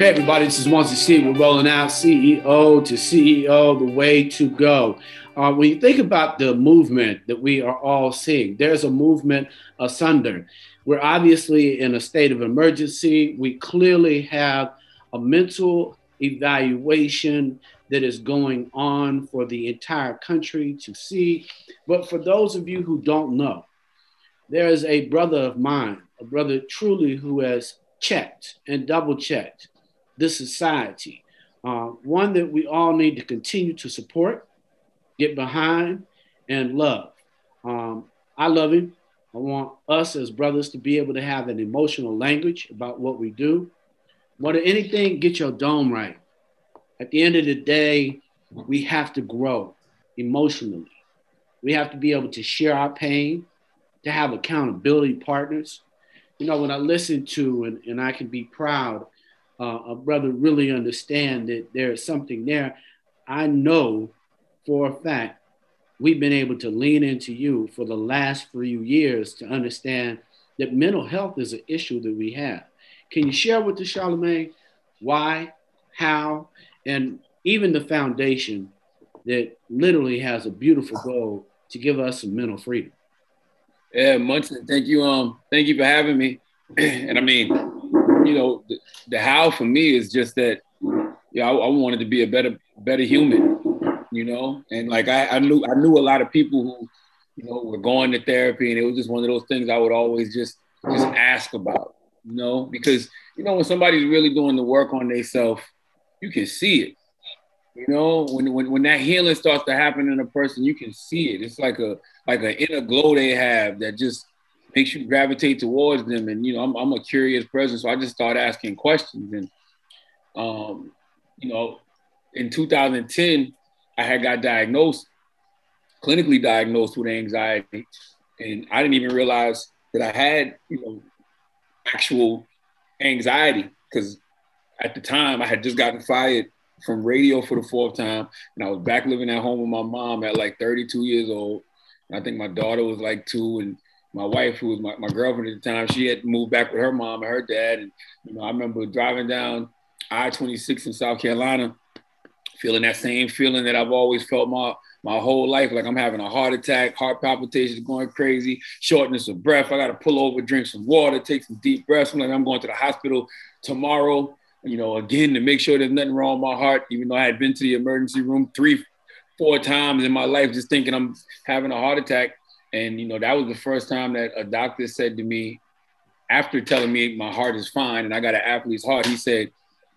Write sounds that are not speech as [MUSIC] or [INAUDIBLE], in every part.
Hey everybody, this is Monty C. We're rolling out CEO to CEO, the way to go. Uh, when you think about the movement that we are all seeing, there's a movement asunder. We're obviously in a state of emergency. We clearly have a mental evaluation that is going on for the entire country to see. But for those of you who don't know, there is a brother of mine, a brother truly who has checked and double checked this society. Uh, one that we all need to continue to support, get behind, and love. Um, I love him. I want us as brothers to be able to have an emotional language about what we do. More than anything, get your dome right. At the end of the day, we have to grow emotionally. We have to be able to share our pain, to have accountability partners. You know, when I listen to and, and I can be proud uh, a brother really understand that there is something there, I know for a fact we've been able to lean into you for the last few years to understand that mental health is an issue that we have. Can you share with the Charlamagne why, how, and even the foundation that literally has a beautiful goal to give us some mental freedom? Yeah, Munson, thank you. Um, thank you for having me. [CLEARS THROAT] and I mean, you know, the, the, how for me is just that, yeah, I, I, wanted to be a better, better human, you know, and like I, I knew, I knew a lot of people who, you know, were going to therapy, and it was just one of those things I would always just, just ask about, you know, because you know when somebody's really doing the work on themselves, you can see it. You know, when, when when that healing starts to happen in a person, you can see it. It's like a like an inner glow they have that just makes you gravitate towards them. And you know, I'm, I'm a curious person, so I just start asking questions. And um, you know, in 2010, I had got diagnosed, clinically diagnosed with anxiety, and I didn't even realize that I had you know actual anxiety because at the time I had just gotten fired from radio for the fourth time, and I was back living at home with my mom at like 32 years old. And I think my daughter was like two, and my wife, who was my, my girlfriend at the time, she had moved back with her mom and her dad. And, you know, I remember driving down I-26 in South Carolina, feeling that same feeling that I've always felt my, my whole life. Like I'm having a heart attack, heart palpitations going crazy, shortness of breath. I got to pull over, drink some water, take some deep breaths. I'm like, I'm going to the hospital tomorrow, you know, again, to make sure there's nothing wrong with my heart, even though I had been to the emergency room three, four times in my life, just thinking I'm having a heart attack. And you know, that was the first time that a doctor said to me, after telling me my heart is fine and I got an athlete's heart, he said,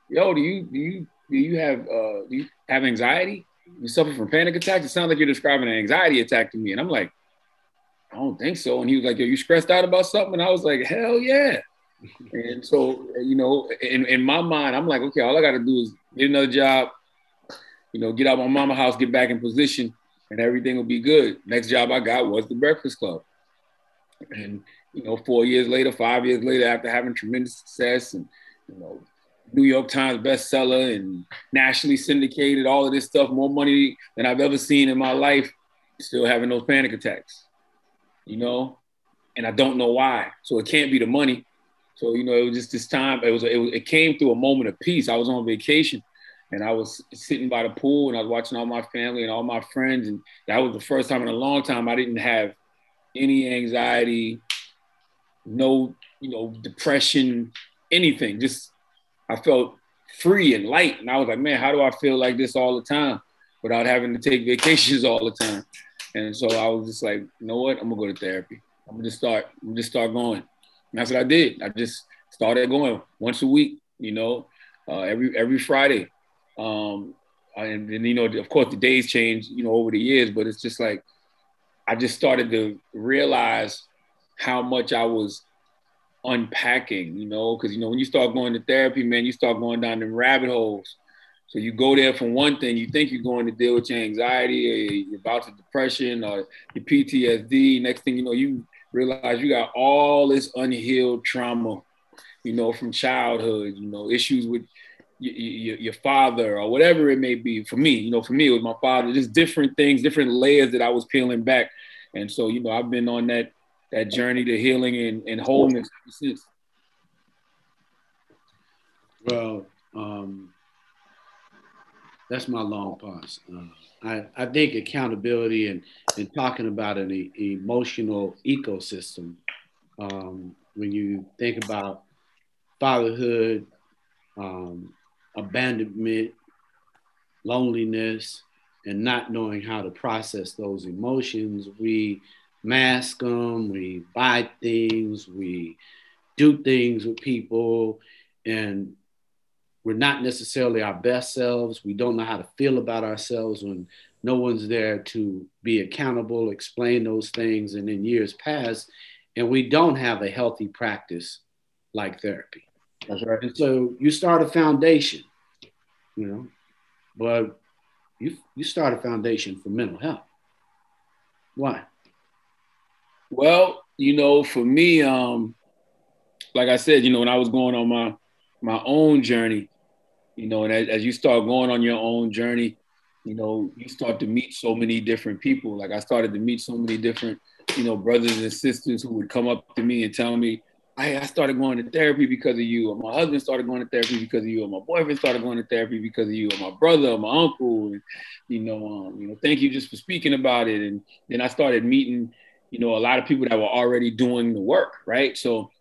"Yo, do you do you do you have uh, do you have anxiety? You suffer from panic attacks? It sounds like you're describing an anxiety attack to me." And I'm like, "I don't think so." And he was like, "Yo, you stressed out about something?" And I was like, "Hell yeah!" [LAUGHS] and so, you know, in, in my mind, I'm like, okay, all I got to do is get another job, you know, get out my mama house, get back in position, and everything will be good. Next job I got was the Breakfast Club. And, you know, four years later, five years later, after having tremendous success and, you know, New York Times bestseller and nationally syndicated, all of this stuff, more money than I've ever seen in my life, still having those panic attacks, you know? And I don't know why. So it can't be the money. So, you know, it was just this time, it was, it, was, it came through a moment of peace. I was on vacation and I was sitting by the pool and I was watching all my family and all my friends. And that was the first time in a long time I didn't have any anxiety, no, you know, depression, anything. Just I felt free and light. And I was like, man, how do I feel like this all the time without having to take [LAUGHS] vacations all the time? And so I was just like, you know what? I'm gonna go to therapy. I'm gonna just start, I'm gonna just start going. And that's what I did. I just started going once a week, you know, uh, every every Friday. Um, and, you know, of course, the days change, you know, over the years, but it's just like I just started to realize how much I was unpacking, you know, because you know when you start going to therapy, man, you start going down them rabbit holes. So you go there for one thing, you think you're going to deal with your anxiety or bouts of depression or your PTSD. Next thing you know, you realize you got all this unhealed trauma, you know, from childhood, you know, issues with your, your father or whatever it may be. For me, you know, for me, it was my father, just different things, different layers that I was peeling back. And so, you know, I've been on that that journey to healing and, and wholeness since. Well, Um, that's my long pause. Uh, I, I think accountability and, and talking about an e- emotional ecosystem, um, when you think about fatherhood, um, abandonment, loneliness, and not knowing how to process those emotions, we mask them, we buy things, we do things with people, and we're not necessarily our best selves. We don't know how to feel about ourselves when no one's there to be accountable, explain those things. And in years past, and we don't have a healthy practice like therapy. That's right. And so you start a foundation, you know, but you you start a foundation for mental health. Why? Well, you know, for me, um, like I said, you know, when I was going on my my own journey, you know, and as, as you start going on your own journey, you know, you start to meet so many different people. Like I started to meet so many different, you know, brothers and sisters who would come up to me and tell me, I, I started going to therapy because of you, or my husband started going to therapy because of you, or my boyfriend started going to therapy because of you, or my brother, or my uncle, and you know, um, you know, thank you just for speaking about it. And then I started meeting, you know, a lot of people that were already doing the work, right? So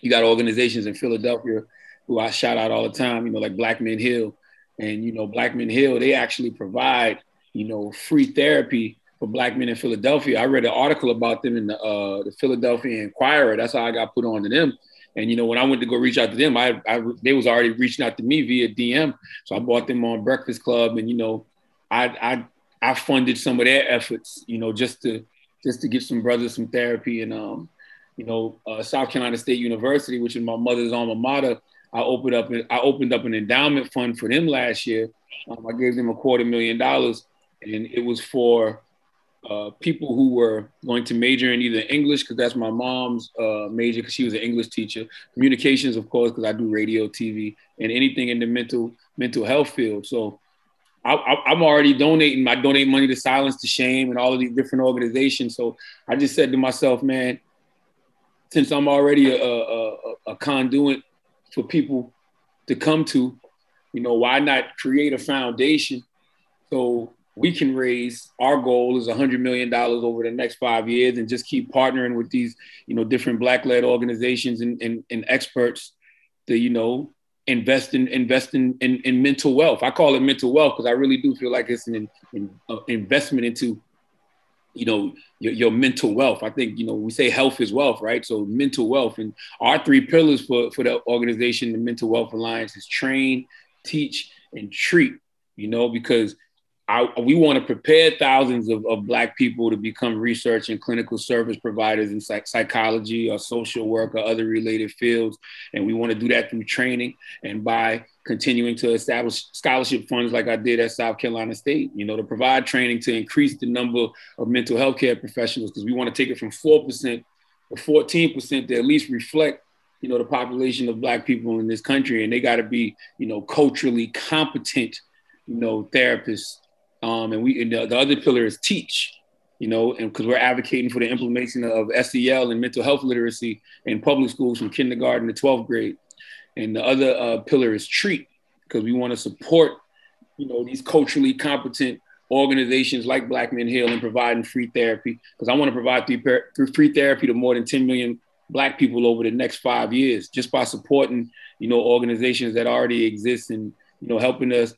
you got organizations in Philadelphia who I shout out all the time, you know, like Black Men Heal, and you know, Black Men Heal, they actually provide, you know, free therapy for black men in Philadelphia. I read an article about them in the, uh, the Philadelphia Inquirer. That's how I got put on to them. And you know, when I went to go reach out to them, I, I they was already reaching out to me via DM. So I bought them on Breakfast Club, and you know, I I I funded some of their efforts, you know, just to just to give some brothers some therapy. And um, you know, uh, South Carolina State University, which is my mother's alma mater, I opened up I opened up an endowment fund for them last year. Um, I gave them a quarter million dollars, and it was for uh, people who were going to major in either English, because that's my mom's uh, major, because she was an English teacher, communications, of course, because I do radio, TV, and anything in the mental mental health field. So I, am already donating. I donate money to Silence the Shame and all of these different organizations. So I just said to myself, man, since I'm already a, a, a conduit for people to come to, you know, why not create a foundation so we can raise our goal is $100 million over the next five years and just keep partnering with these you know different black led organizations and, and, and, experts to you know invest in invest in, in, in mental wealth. I call it mental wealth because i really do feel like it's an in, uh, investment into you know your, your mental wealth. I think you know we say health is wealth right? So mental wealth. And our three pillars for for the organization the mental wealth alliance is train teach and treat you know because I, we want to prepare thousands of, of Black people to become research and clinical service providers in psych- psychology or social work or other related fields. And we want to do that through training and by continuing to establish scholarship funds like I did at South Carolina State, you know, to provide training to increase the number of mental health care professionals because we want to take it from 4% to 14% to at least reflect you know the population of black people in this country and they got to be you know culturally competent you know therapists um, and we and the, the other pillar is teach, you know, and because we're advocating for the implementation of SEL and mental health literacy in public schools from kindergarten to 12th grade. And the other uh, pillar is treat, because we want to support, you know, these culturally competent organizations like Black Men Heal and providing free therapy. Because I want to provide free, therapy to more than 10 million Black people over the next five years, just by supporting, you know, organizations that already exist and, you know, helping us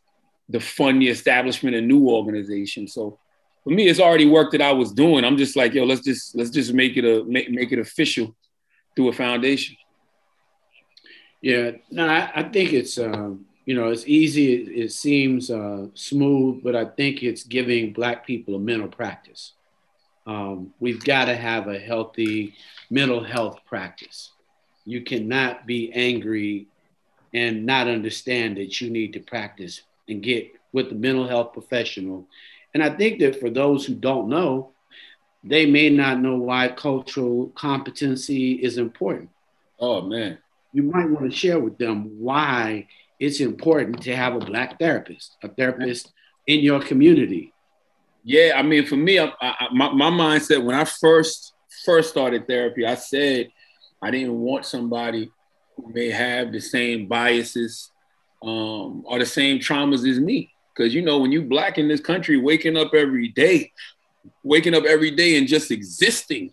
the fund the establishment of new organizations. So for me, it's already work that I was doing. I'm just like, yo, let's just let's just make it a make, make it official through a foundation. Yeah, no, I, I think it's um, you know it's easy. It, it seems uh, smooth, but I think it's giving Black people a mental practice. Um, we've got to have a healthy mental health practice. You cannot be angry and not understand that you need to practice and get with the mental health professional. And I think that for those who don't know, they may not know why cultural competency is important. Oh, man. You might want to share with them why it's important to have a Black therapist, a therapist in your community. Yeah, I mean, for me, I, I, my, my mindset when I first first started therapy, I said I didn't want somebody who may have the same biases um, are the same traumas as me. Because you know, when you black in this country, waking up every day, waking up every day and just existing,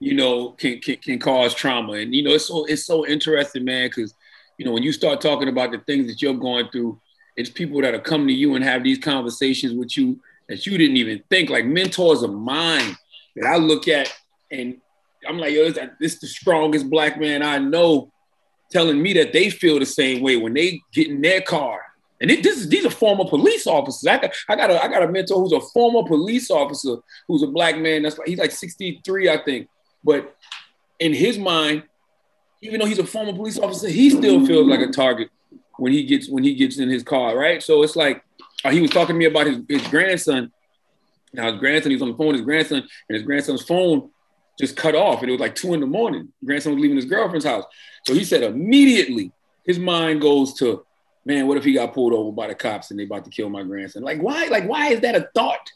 you know, can can, can cause trauma. And you know, it's so it's so interesting, man, because you know, when you start talking about the things that you're going through, it's people that are coming to you and have these conversations with you that you didn't even think, like mentors of mine that I look at and I'm like, yo, this, this is the strongest black man I know telling me that they feel the same way when they get in their car. And it, this is, these are former police officers. I got, I got a I got a mentor who's a former police officer who's a black man. That's like he's like 63, I think. But in his mind, even though he's a former police officer, he still feels like a target when he gets when he gets in his car, right? So it's like uh, he was talking to me about his, his grandson. Now his grandson, he was on the phone with his grandson, and his grandson's phone just cut off, and it was like two in the morning. Grandson was leaving his girlfriend's house, so he said immediately his mind goes to, man, what if he got pulled over by the cops and they about to kill my grandson? Like why? Like why is that a thought,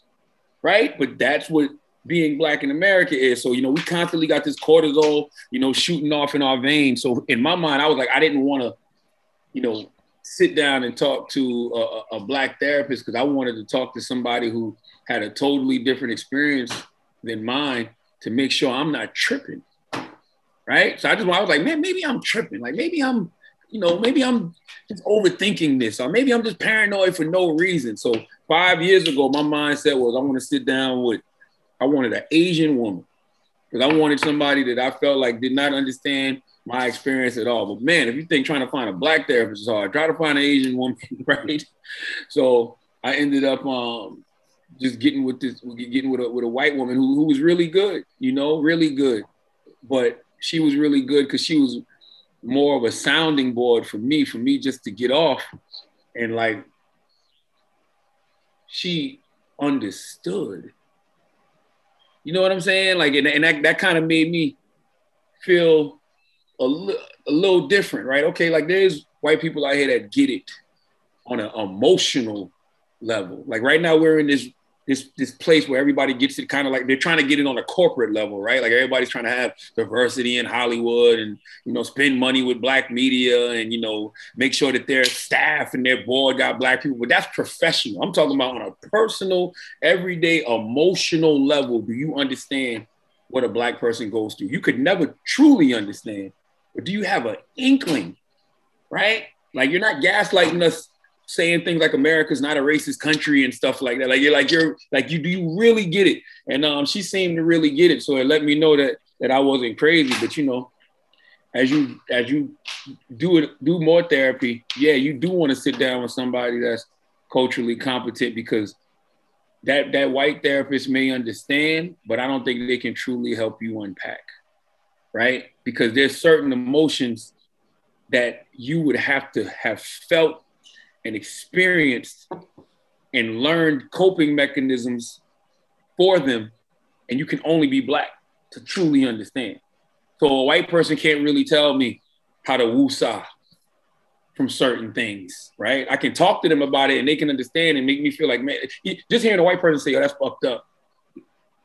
right? But that's what being black in America is. So you know we constantly got this cortisol, you know, shooting off in our veins. So in my mind, I was like, I didn't want to, you know, sit down and talk to a, a black therapist because I wanted to talk to somebody who had a totally different experience than mine to make sure I'm not tripping. Right. So I just I was like, man, maybe I'm tripping. Like maybe I'm, you know, maybe I'm just overthinking this, or maybe I'm just paranoid for no reason. So five years ago, my mindset was I want to sit down with, I wanted an Asian woman because I wanted somebody that I felt like did not understand my experience at all. But man, if you think trying to find a black therapist is hard, try to find an Asian woman, [LAUGHS] right? So I ended up um, just getting with this, getting with a, with a white woman who, who was really good, you know, really good. But she was really good because she was more of a sounding board for me, for me just to get off. And like, she understood. You know what I'm saying? Like, and, and that, that kind of made me feel a, li- a little different, right? Okay, like there's white people out here that get it on an emotional level. Like right now, we're in this this this place where everybody gets it kind of like they're trying to get it on a corporate level, right? Like everybody's trying to have diversity in Hollywood and you know spend money with black media and you know make sure that their staff and their board got black people. But that's professional. I'm talking about on a personal, everyday, emotional level. Do you understand what a black person goes through? You could never truly understand but do you have an inkling, right? Like you're not gaslighting us saying things like America's not a racist country and stuff like that. Like you're like you're like you do you really get it? And um, she seemed to really get it, so it let me know that that I wasn't crazy. But you know, as you as you do it do more therapy, yeah, you do want to sit down with somebody that's culturally competent because that that white therapist may understand, but I don't think they can truly help you unpack right? Because there's certain emotions that you would have to have felt and experienced and learned coping mechanisms for them. And you can only be black to truly understand. So a white person can't really tell me how to woosah from certain things, right? I can talk to them about it and they can understand and make me feel like, man, just hearing a white person say, oh, that's fucked up.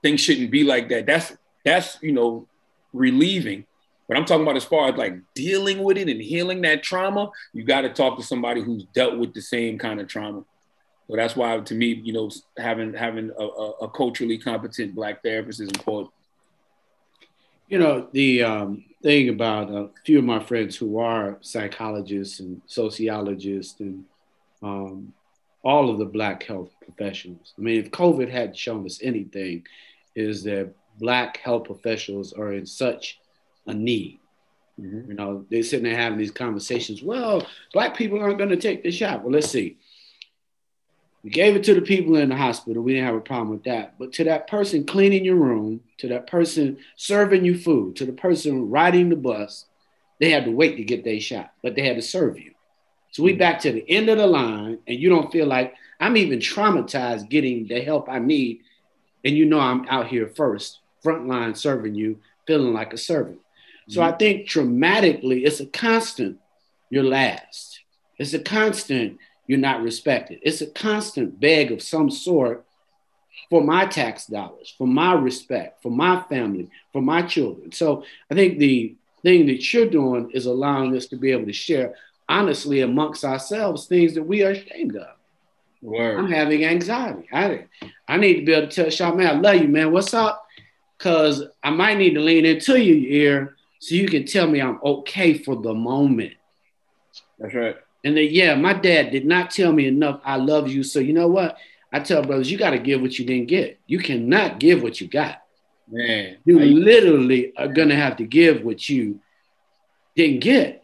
Things shouldn't be like that. That's, that's, you know, relieving. But I'm talking about as far as like dealing with it and healing that trauma, you got to talk to somebody who's dealt with the same kind of trauma. So that's why, to me, you know, having having a, a culturally competent black therapist is important. You know, the um, thing about a few of my friends who are psychologists and sociologists and um, all of the black health professionals. I mean, if COVID had shown us anything, is that black health professionals are in such a need. Mm-hmm. You know, they're sitting there having these conversations. Well, black people aren't going to take the shot. Well, let's see. We gave it to the people in the hospital. We didn't have a problem with that. But to that person cleaning your room, to that person serving you food, to the person riding the bus, they had to wait to get their shot, but they had to serve you. So we mm-hmm. back to the end of the line, and you don't feel like I'm even traumatized getting the help I need, and you know I'm out here first frontline serving you, feeling like a servant. Mm-hmm. So I think traumatically, it's a constant you're last. It's a constant you're not respected. It's a constant beg of some sort for my tax dollars, for my respect, for my family, for my children. So I think the thing that you're doing is allowing us to be able to share honestly amongst ourselves things that we are ashamed of. Word. I'm having anxiety. I, I need to be able to tell Shaw, man, I love you, man. What's up? Because I might need to lean into your ear so you can tell me I'm okay for the moment. That's right. And then, yeah, my dad did not tell me enough. I love you. So you know what? I tell brothers, you got to give what you didn't get. You cannot give what you got. Man, you literally are gonna have to give what you didn't get.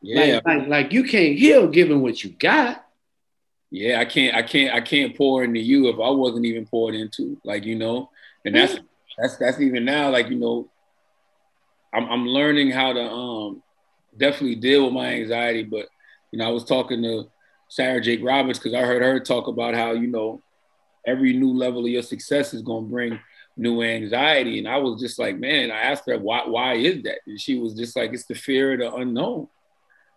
Yeah, like, like, like you can't heal giving what you got. Yeah, I can't, I can't, I can't pour into you if I wasn't even poured into. Like you know, and that's that's that's even now. Like you know, I'm I'm learning how to um definitely deal with my anxiety. But you know, I was talking to Sarah Jakes Roberts because I heard her talk about how you know every new level of your success is going to bring new anxiety. And I was just like, man, I asked her, why, why is that? And she was just like, it's the fear of the unknown,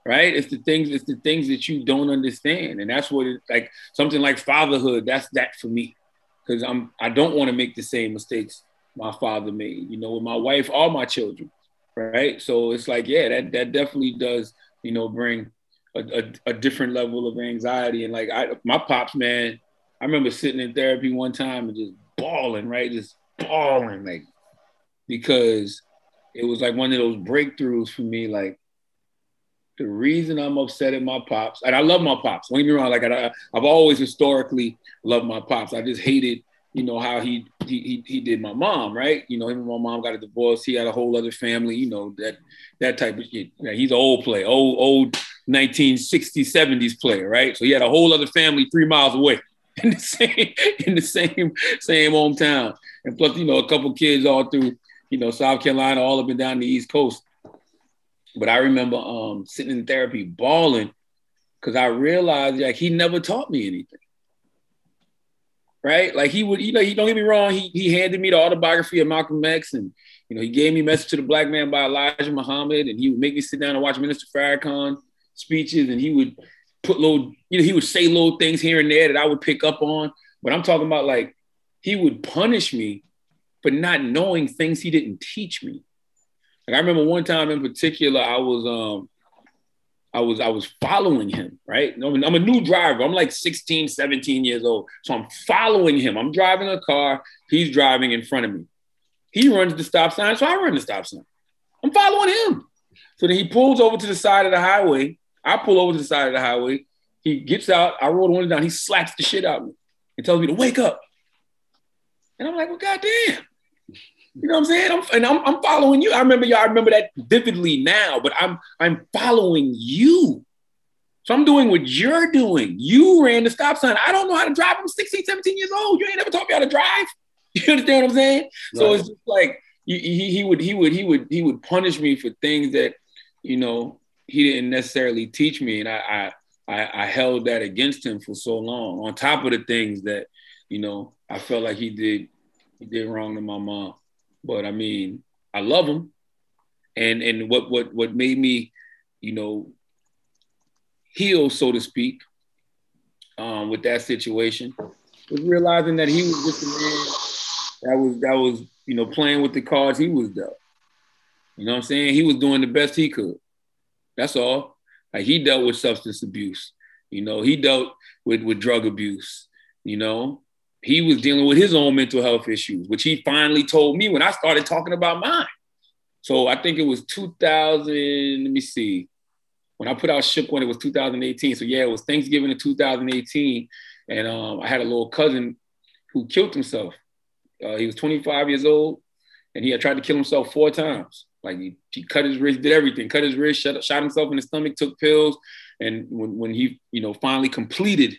right? It's the things, it's the things that you don't understand. And that's what it like something like fatherhood, that's that for me. Cause I'm, I don't want to make the same mistakes my father made, you know, with my wife, all my children. Right. So it's like, yeah, that, that definitely does, you know, bring a, a, a different level of anxiety. And like I, my pops, man, I remember sitting in therapy one time and just bawling, right? Just bawling, like because it was like one of those breakthroughs for me. Like the reason I'm upset at my pops, and I love my pops. Don't get me wrong. Like I, I've always historically loved my pops. I just hated, you know, how he he he did my mom. Right? You know, him and my mom got a divorce. He had a whole other family. You know that that type of shit. he's an old player, old old 1960s 70s player. Right? So he had a whole other family three miles away [LAUGHS] in the same in the same same hometown and plus, you know, a couple kids all through, you know, South Carolina, all up and down the East Coast. But I remember um, sitting in therapy bawling because I realized like he never taught me anything. Right? Like he would, you know, he don't get me wrong, he he handed me the autobiography of Malcolm X and you know, he gave me Message to the Black Man by Elijah Muhammad, and he would make me sit down and watch Minister Farrakhan speeches, and he would put little, you know, he would say little things here and there that I would pick up on. But I'm talking about like he would punish me for not knowing things he didn't teach me. Like I remember one time in particular, I was um I was I was following him, right? I'm a new driver. I'm like 16, 17 years old. So I'm following him. I'm driving a car, he's driving in front of me. He runs the stop sign, so I run the stop sign. I'm following him. So then he pulls over to the side of the highway. I pull over to the side of the highway. He gets out. I roll the window down. He slaps the shit out of me and tells me to wake up. And I'm like, well, goddamn. You know what I'm saying? I'm, and I'm, I'm following you. I remember y'all. I remember that vividly now, but I'm I'm following you. So I'm doing what you're doing. You ran the stop sign. I don't know how to drive. I'm 16, 17 years old. You ain't never taught me how to drive. [LAUGHS] You understand what I'm saying? Right. So it's just like he, he would he would he would he would punish me for things that you know he didn't necessarily teach me, and I I I, I held that against him for so long. On top of the things that you know I felt like he did he did wrong to my mom. But I mean, I love him. And and what what what made me, you know, heal, so to speak, um, with that situation was realizing that he was just a man that was that was, you know, playing with the cards he was dealt. You know what I'm saying? He was doing the best he could. That's all. Like he dealt with substance abuse. You know, he dealt with with drug abuse. You know, he was dealing with his own mental health issues, which he finally told me when I started talking about mine. So I think it was 2000, let me see. When I put out Shook One, it was 2018. So yeah, it was Thanksgiving in 2018. And um, I had a little cousin who killed himself. Uh, he was 25 years old and he had tried to kill himself four times. Like he, he cut his wrist, did everything, cut his wrist, shot, shot himself in the stomach, took pills. And when, when he, you know, finally completed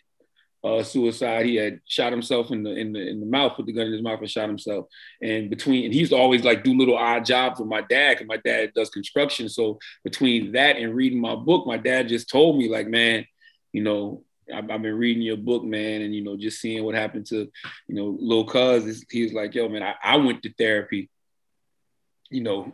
uh, suicide. He had shot himself in the in the in the mouth, put the gun in his mouth, and shot himself. And between and he used to always like do little odd jobs with my dad, because my dad does construction. So between that and reading my book, my dad just told me like, man, you know. I've, I've been reading your book, man, and you know, just seeing what happened to, you know, little cuz. He was like, "Yo, man, I, I went to therapy, you know,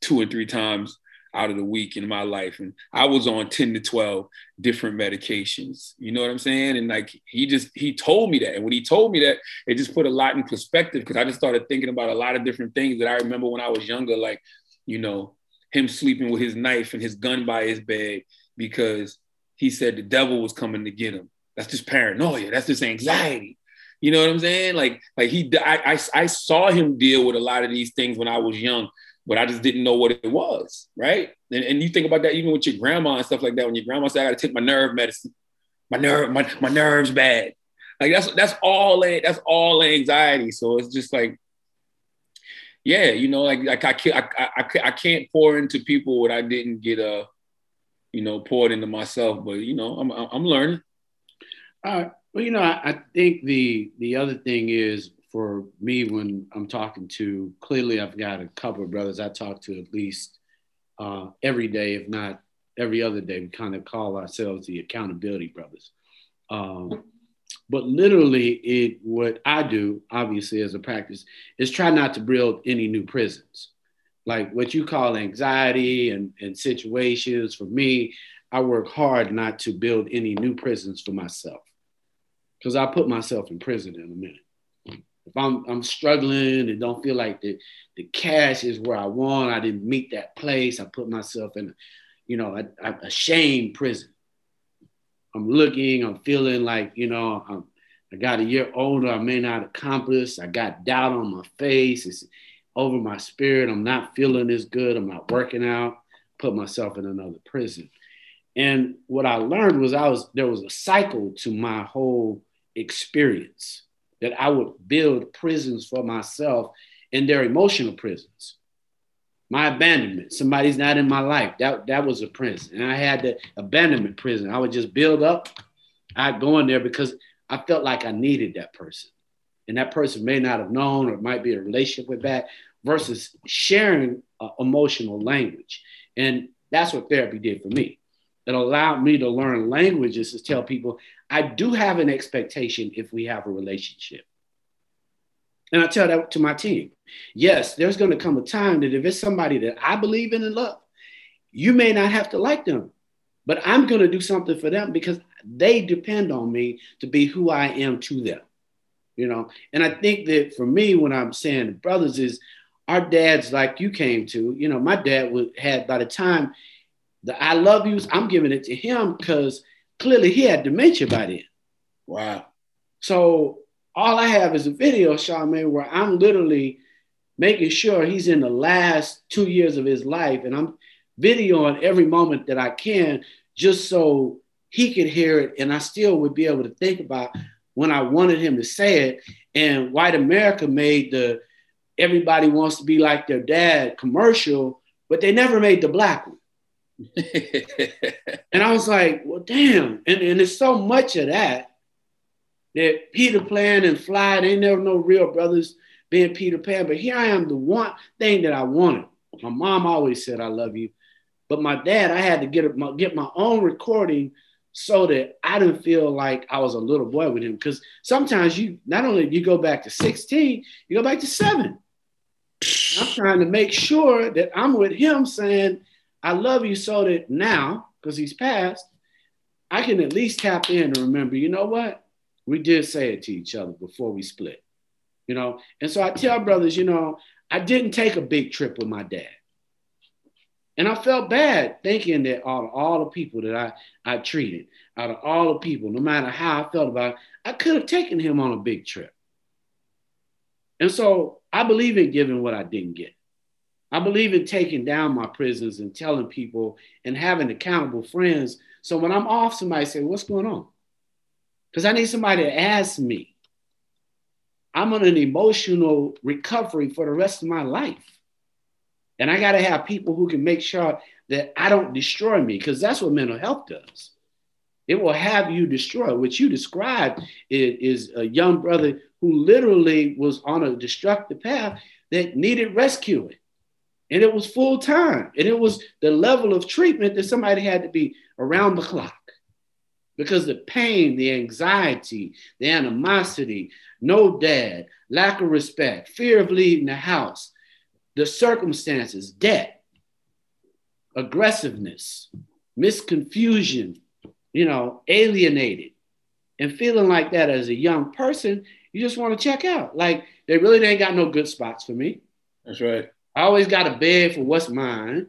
two or three times out of the week in my life. And I was on 10 to 12 different medications. You know what I'm saying? And like he just he told me that. And when he told me that, it just put a lot in perspective because I just started thinking about a lot of different things that I remember when I was younger, like, you know, him sleeping with his knife and his gun by his bed because he said the devil was coming to get him. That's just paranoia. That's just anxiety. You know what I'm saying? Like, like he, I, I, I saw him deal with a lot of these things when I was young, but I just didn't know what it was, right? And, and you think about that even with your grandma and stuff like that. When your grandma said, "I got to take my nerve medicine," my nerve, my, my nerves bad. Like that's that's all that's all anxiety. So it's just like, yeah, you know, like like I can't I, I, I can't pour into people what I didn't get uh, you know, poured into myself. But you know, I'm I'm learning. Uh, well, you know, I, I think the the other thing is for me when I'm talking to clearly I've got a couple of brothers I talk to at least uh, every day, if not every other day. We kind of call ourselves the accountability brothers. Um, but literally, it what I do, obviously, as a practice, is try not to build any new prisons. Like what you call anxiety and, and situations. For me, I work hard not to build any new prisons for myself. Because I put myself in prison in a minute. If I'm I'm struggling and don't feel like the, the cash is where I want, I didn't meet that place, I put myself in, you know, a, a shame prison. I'm looking, I'm feeling like, you know, I'm, I got a year older, I may not accomplish. I got doubt on my face. It's over my spirit. I'm not feeling as good. I'm not working out. Put myself in another prison. And what I learned was I was there was a cycle to my whole experience that I would build prisons for myself in their emotional prisons my abandonment. Somebody's not in my life. That that was a prison. And I had the abandonment prison. I would just build up. I'd go in there because I felt like I needed that person. And that person may not have known or it might be a relationship with that versus sharing uh, emotional language. And that's what therapy did for me. It allowed me to learn languages to tell people I do have an expectation if we have a relationship. And I tell that to my team. Yes, there's going to come a time that if it's somebody that I believe in and love, you may not have to like them, but I'm going to do something for them because they depend on me to be who I am to them. You know, and I think that for me, when I'm saying brothers, is our dads like you came to. You know, my dad would had by the time the I love yous, I'm giving it to him because clearly he had dementia by then. Wow. So all I have is a video, Charlamagne, where I'm literally making sure he's in the last two years of his life, and I'm videoing every moment that I can, just so he could hear it, and I still would be able to think about when I wanted him to say it. And White America made the everybody wants to be like their dad commercial, but they never made the black one. [LAUGHS] and I was like, well, damn. And, and there's so much of that that Peter Pan and Fly, they never no real brothers being Peter Pan. But here I am, the one thing that I wanted. My mom always said, I love you. But my dad, I had to get, my, get my own recording so that I didn't feel like I was a little boy with him. Because sometimes you not only you go back to 16, you go back to seven. I'm trying to make sure that I'm with him saying, I love you so that now, because he's passed, I can at least tap in and remember, you know what? we did say it to each other before we split, you know. And so I tell brothers, you know, I didn't take a big trip with my dad. And I felt bad thinking that out of all the people that I, I treated, out of all the people, no matter how I felt about it, I could have taken him on a big trip. And so I believe in giving what I didn't get. I believe in taking down my prisons and telling people and having accountable friends. So when I'm off, somebody say, What's going on? because I need somebody to ask me. I'm on an emotional recovery for the rest of my life. And I got to have people who can make sure that I don't destroy me because that's what mental health does. It will have you destroy. What you described is, is a young brother who literally was on a destructive path that needed rescuing. And it was full time. And it was the level of treatment that somebody had to be around the clock because the pain, the anxiety, the animosity, no dad, lack of respect, fear of leaving the house, the circumstances, debt, aggressiveness, misconfusion, you know, alienated, and feeling like that as a young person, you just want to check out. Like they really ain't got no good spots for me. That's right. I always got a bed for what's mine.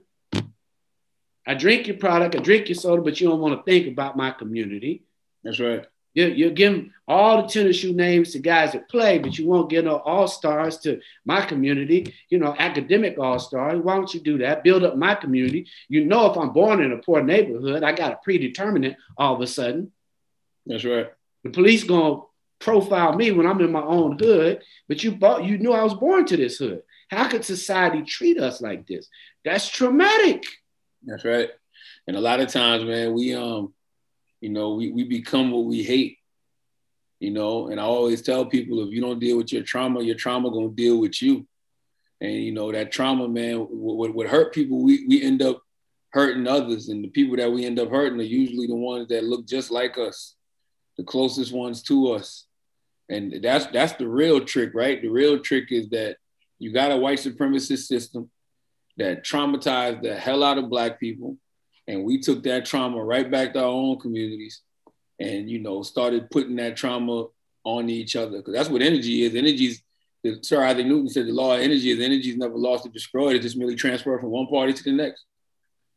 I drink your product, I drink your soda, but you don't want to think about my community. That's right. You, you give them all the tennis shoe names to guys that play, but you won't give no all stars to my community, you know, academic all stars. Why don't you do that? Build up my community. You know, if I'm born in a poor neighborhood, I got a predeterminant all of a sudden. That's right. The police gonna profile me when I'm in my own hood, but you bought, you knew I was born to this hood. How could society treat us like this? That's traumatic. That's right. And a lot of times, man, we um you know, we, we become what we hate, you know, and I always tell people if you don't deal with your trauma, your trauma gonna deal with you. And you know, that trauma, man, would, would hurt people, we, we end up hurting others. And the people that we end up hurting are usually the ones that look just like us, the closest ones to us. And that's that's the real trick, right? The real trick is that you got a white supremacist system that traumatized the hell out of black people and we took that trauma right back to our own communities and you know started putting that trauma on each other. Because that's what energy is. Energy is sir isaac newton said the law of energy is energy is never lost or destroyed. It's just merely transferred from one party to the next.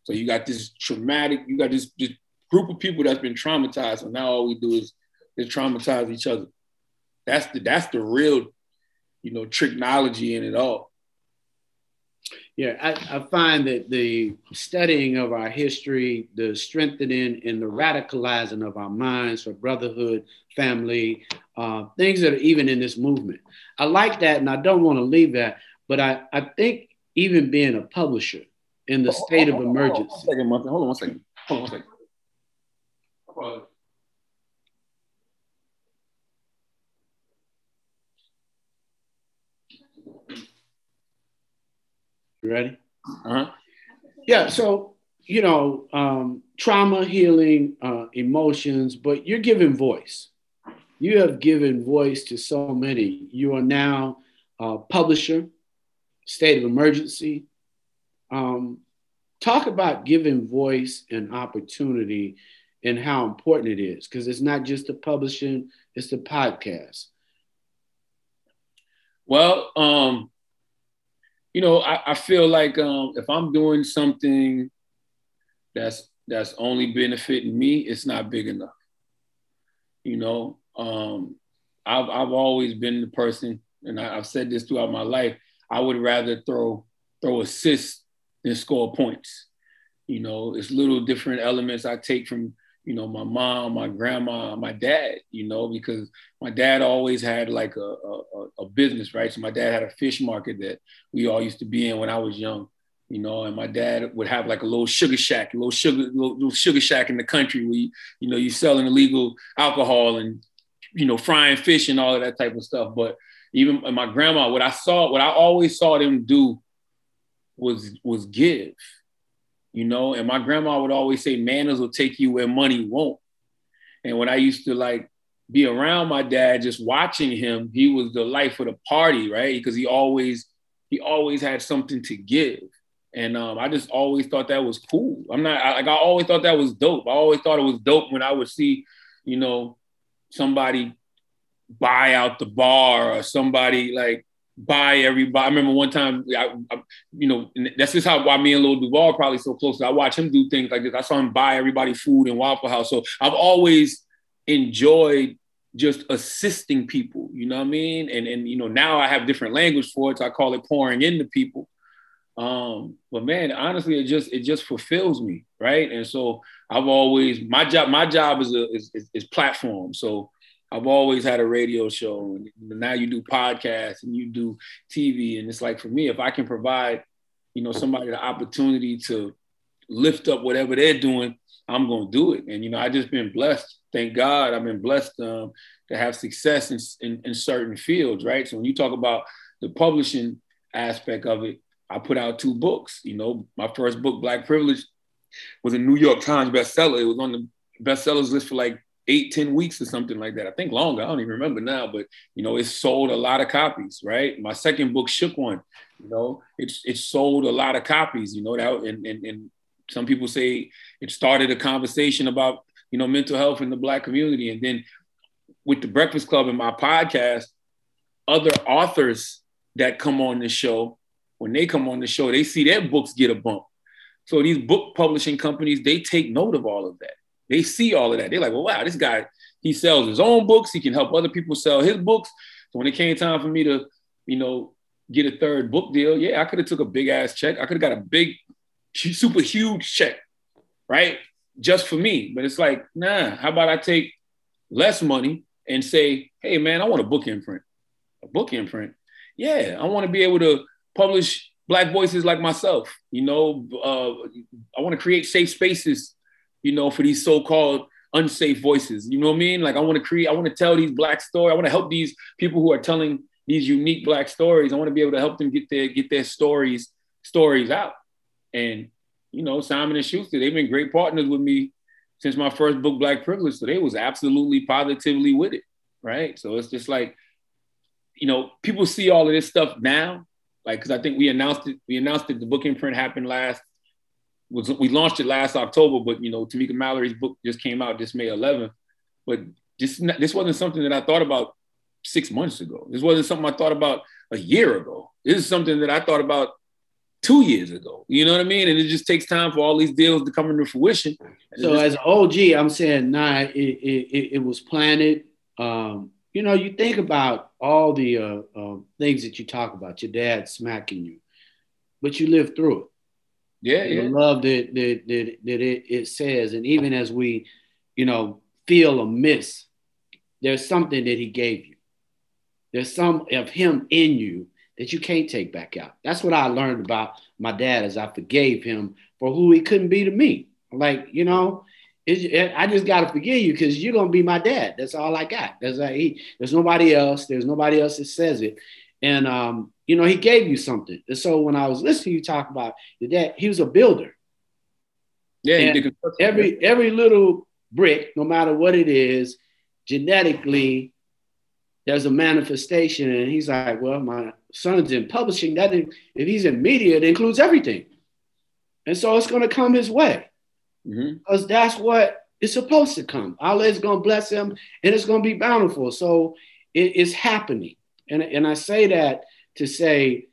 So you got this traumatic you got this, this group of people that's been traumatized and now all we do is, is traumatize each other. That's the that's the real you know technology in it all yeah, I, I, find that the studying of our history, the strengthening and the radicalizing of our minds for brotherhood, family, uh, things that are even in this movement. I like that and I don't want to leave that, but I, I think even being a publisher in the state of emergency. Hold on one second, hold on one second. Hold on one second. You ready? Uh-huh. Yeah. So, you know, um, trauma healing, uh, emotions, but you're giving voice. You have given voice to so many. You are now a publisher, state of emergency. Um, talk about giving voice and opportunity and how important it is because it's not just the publishing, it's the podcast. Well, um, you know, I, I feel like um, if I'm doing something that's that's only benefiting me, it's not big enough. You know, um, I've I've always been the person, and I, have said this throughout my life. I would rather throw throw assists than score points. You know, it's little different elements I take from you know, my mom, my grandma, my dad, you know, because my dad always had like a, a, a, business, right? So my dad had a fish market that we all used to be in when I was young, you know, and my dad would have like a little sugar shack, a little sugar, little, little sugar shack in the country where, you, you know, you're selling illegal alcohol and, you know, frying fish and all of that type of stuff. But even my grandma, what I saw, what I always saw them do was, was give you know. And my grandma would always say, manners will take you where money won't. And when I used to like be around my dad, just watching him, he was the life of the party, right? Because he always he always had something to give. And um, I just always thought that was cool. I'm not I, like I always thought that was dope. I always thought it was dope when I would see, you know, somebody buy out the bar or somebody like buy everybody. I remember one time, I, I, you know, that's just how why me and Lil Duval probably so close. I watch him do things like this. I saw him buy everybody food in Waffle House. So I've always enjoyed just assisting people. You know what I mean? And and you know now I have different language for it. So I call it pouring into people. Um, but man, honestly, it just it just fulfills me, right? And so I've always my job my job is a is, is, is platform. So I've always had a radio show, and now you do podcasts and you do TV, and it's like for me, if I can provide, you know, somebody the opportunity to lift up whatever they're doing, I'm gonna do it. And you know, I just been blessed. Thank God, I've been blessed um, to have success in, in, in certain fields, right? So when you talk about the publishing aspect of it, I put out two books. You know, my first book, Black Privilege, was a New York Times bestseller. It was on the bestsellers list for like eight, ten weeks or something like that. I think longer. I don't even remember now, but you know, it sold a lot of copies, right? My second book, Shook One, you know, it's it sold a lot of copies, you know, that and, and and some people say it started a conversation about, you know, mental health in the black community. And then with the Breakfast Club and my podcast, other authors that come on the show, when they come on the show, they see their books get a bump. So these book publishing companies, they take note of all of that. They see all of that. They're like, well, wow, this guy, he sells his own books. He can help other people sell his books. So when it came time for me to, you know, get a third book deal, yeah, I could have took a big ass check. I could have got a big, super huge check, right? Just for me. But it's like, nah, how about I take less money and say, hey man, I want a book imprint. A book imprint. Yeah, I want to be able to publish black voices like myself. You know, uh, I want to create safe spaces, you know, for these so-called unsafe voices. You know what I mean? Like I want to create, I want to tell these black stories. I want to help these people who are telling these unique black stories. I want to be able to help them get their get their stories stories out. And you know, Simon and Schuster, they've been great partners with me since my first book, Black Privilege. So they was absolutely positively with it, right? So it's just like, you know, people see all of this stuff now, like because I think we announced it. We announced that the book imprint happened last. Was we launched it last October, but you know, Tamika Mallory's book just came out this May 11th. But this this wasn't something that I thought about six months ago. This wasn't something I thought about a year ago. This is something that I thought about two years ago. You know what I mean? And it just takes time for all these deals to come into fruition. So just- as an OG, I'm saying, nah, it, it, it was planted. Um, you know, you think about all the uh, uh, things that you talk about, your dad smacking you, but you lived through it. Yeah, yeah. The love that that that, that it, it says, and even as we, you know, feel a miss, there's something that he gave you. There's some of him in you that you can't take back out. That's what I learned about my dad as I forgave him for who he couldn't be to me. Like, you know, it, I just got to forgive you because you're going to be my dad. That's all I got. There's, like, he, there's nobody else. There's nobody else that says it. And, um, you know, he gave you something. And so when I was listening to you talk about your dad, he was a builder. Yeah, every every little brick, no matter what it is, genetically, there's a manifestation. And he's like, well, my son's in publishing. That if he's in media, it includes everything. And so it's going to come his way mm-hmm. because that's what it's supposed to come. Allah is going to bless him and it's going to be bountiful. So it, it's happening. And, and I say that to say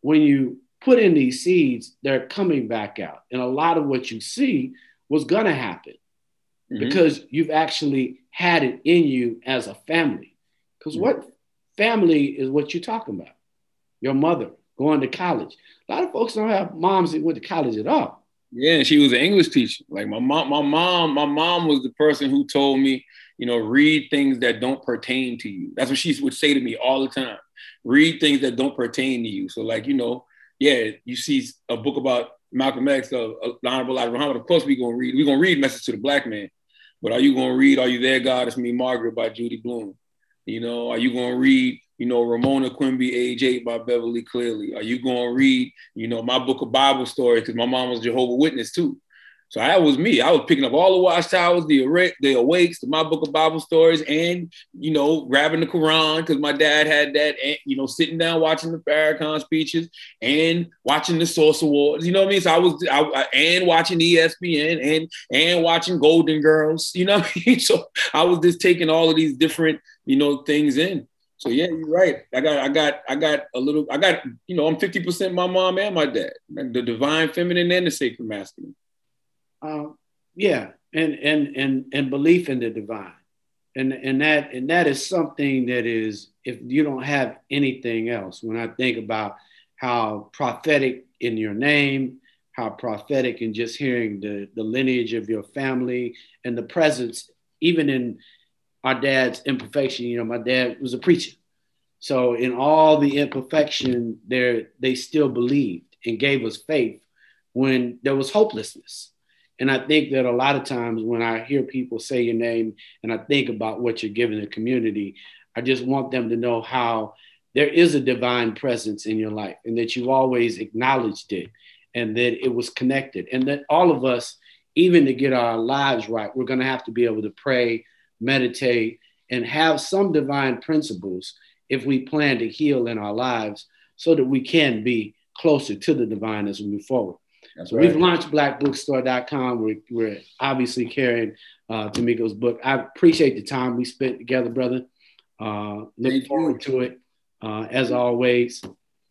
when you put in these seeds, they're coming back out. And a lot of what you see was going to happen mm-hmm. because you've actually had it in you as a family. Because mm-hmm. what family is what you're talking about? Your mother going to college. A lot of folks don't have moms that went to college at all. Yeah, she was an English teacher. Like my mom, my mom, my mom was the person who told me, you know, read things that don't pertain to you. That's what she would say to me all the time. Read things that don't pertain to you. So, like, you know, yeah, you see a book about Malcolm X, uh, uh Honorable Elijah Muhammad. Of course, we're gonna read. We're gonna read Message to the Black Man. But are you gonna read Are You There, God? It's Me, Margaret by Judy Blume. You know, are you gonna read you know, Ramona Quimby, age eight by Beverly Cleary. Are you going to read, you know, my book of Bible stories? Because my mom was Jehovah Witness too. So that was me. I was picking up all the watchtowers, the the awakes, my book of Bible stories, and you know, grabbing the Quran because my dad had that, and you know, sitting down watching the Farrakhan speeches and watching the Source Awards. You know what I mean? So I was, I, and watching ESPN and and watching Golden Girls. You know what I mean? [LAUGHS] So I was just taking all of these different, you know, things in. So yeah, you're right. I got, I got, I got a little. I got, you know, I'm 50 percent my mom and my dad, the divine feminine and the sacred masculine. Um, yeah, and and and and belief in the divine, and and that and that is something that is if you don't have anything else. When I think about how prophetic in your name, how prophetic in just hearing the the lineage of your family and the presence, even in our dad's imperfection. You know, my dad was a preacher. So in all the imperfection, there they still believed and gave us faith when there was hopelessness. And I think that a lot of times when I hear people say your name and I think about what you're giving the community, I just want them to know how there is a divine presence in your life and that you've always acknowledged it and that it was connected. And that all of us, even to get our lives right, we're going to have to be able to pray, meditate, and have some divine principles if we plan to heal in our lives so that we can be closer to the divine as we move forward. That's so right. we've launched blackbookstore.com. We're, we're obviously carrying uh, Tamika's book. I appreciate the time we spent together, brother. Uh, look Thank forward you. to it uh, as always.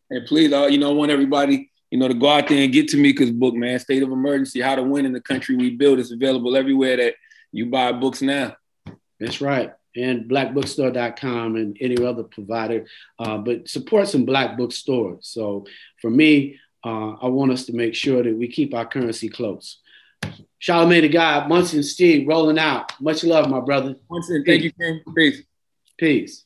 And please, uh, you know, I want everybody, you know, to go out there and get because book, man, State of Emergency, How to Win in the Country We Build is available everywhere that you buy books now. That's right. And blackbookstore.com and any other provider. Uh, but support some black bookstores. So for me, uh, I want us to make sure that we keep our currency close. Charlamagne Tha God, Munson Steed rolling out. Much love, my brother. Munson, thank you, King. Peace. Peace.